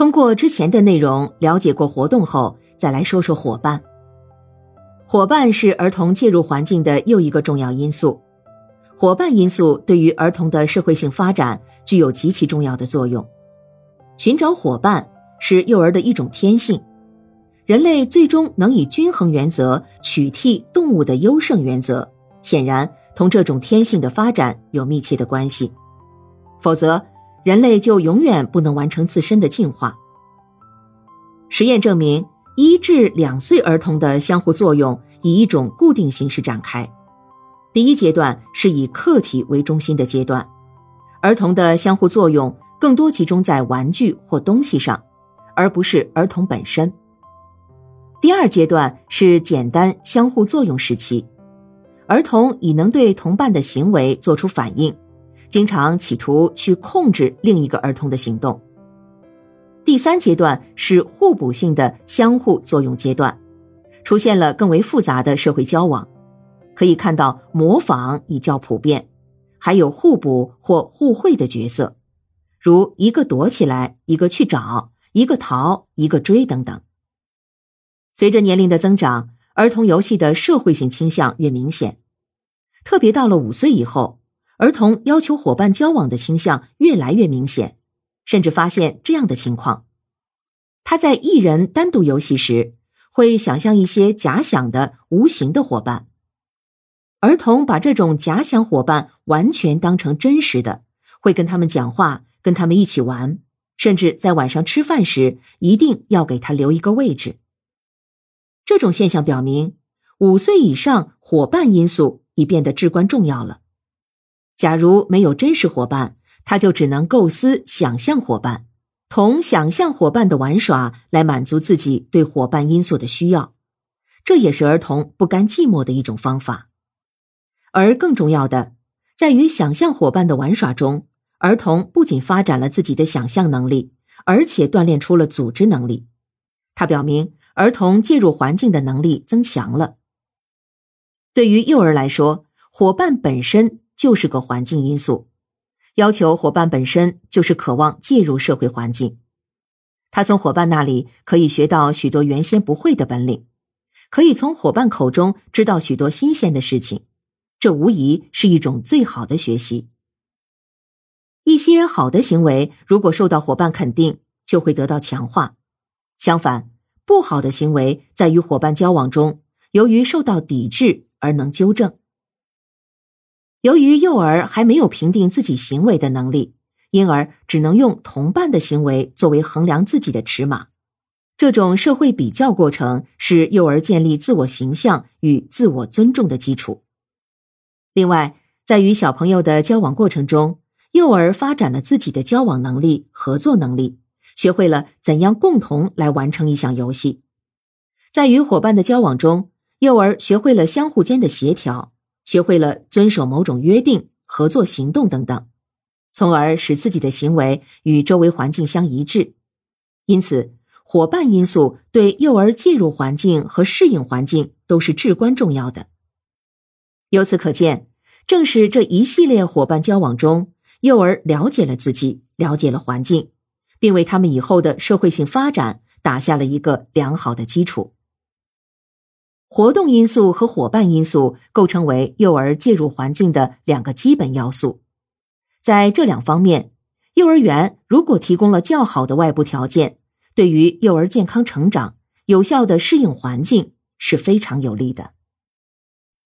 通过之前的内容了解过活动后，再来说说伙伴。伙伴是儿童介入环境的又一个重要因素。伙伴因素对于儿童的社会性发展具有极其重要的作用。寻找伙伴是幼儿的一种天性。人类最终能以均衡原则取替动物的优胜原则，显然同这种天性的发展有密切的关系。否则，人类就永远不能完成自身的进化。实验证明，一至两岁儿童的相互作用以一种固定形式展开。第一阶段是以客体为中心的阶段，儿童的相互作用更多集中在玩具或东西上，而不是儿童本身。第二阶段是简单相互作用时期，儿童已能对同伴的行为做出反应，经常企图去控制另一个儿童的行动。第三阶段是互补性的相互作用阶段，出现了更为复杂的社会交往，可以看到模仿已较普遍，还有互补或互惠的角色，如一个躲起来，一个去找，一个逃，一个追等等。随着年龄的增长，儿童游戏的社会性倾向越明显，特别到了五岁以后，儿童要求伙伴交往的倾向越来越明显，甚至发现这样的情况：他在一人单独游戏时，会想象一些假想的无形的伙伴。儿童把这种假想伙伴完全当成真实的，会跟他们讲话，跟他们一起玩，甚至在晚上吃饭时一定要给他留一个位置。这种现象表明，五岁以上伙伴因素已变得至关重要了。假如没有真实伙伴，他就只能构思想象伙伴，同想象伙伴的玩耍来满足自己对伙伴因素的需要。这也是儿童不甘寂寞的一种方法。而更重要的，在于想象伙伴的玩耍中，儿童不仅发展了自己的想象能力，而且锻炼出了组织能力。它表明。儿童介入环境的能力增强了。对于幼儿来说，伙伴本身就是个环境因素，要求伙伴本身就是渴望介入社会环境。他从伙伴那里可以学到许多原先不会的本领，可以从伙伴口中知道许多新鲜的事情，这无疑是一种最好的学习。一些好的行为如果受到伙伴肯定，就会得到强化；相反，不好的行为在与伙伴交往中，由于受到抵制而能纠正。由于幼儿还没有评定自己行为的能力，因而只能用同伴的行为作为衡量自己的尺码。这种社会比较过程是幼儿建立自我形象与自我尊重的基础。另外，在与小朋友的交往过程中，幼儿发展了自己的交往能力、合作能力。学会了怎样共同来完成一项游戏，在与伙伴的交往中，幼儿学会了相互间的协调，学会了遵守某种约定、合作行动等等，从而使自己的行为与周围环境相一致。因此，伙伴因素对幼儿介入环境和适应环境都是至关重要的。由此可见，正是这一系列伙伴交往中，幼儿了解了自己，了解了环境。并为他们以后的社会性发展打下了一个良好的基础。活动因素和伙伴因素构成为幼儿介入环境的两个基本要素。在这两方面，幼儿园如果提供了较好的外部条件，对于幼儿健康成长、有效的适应环境是非常有利的。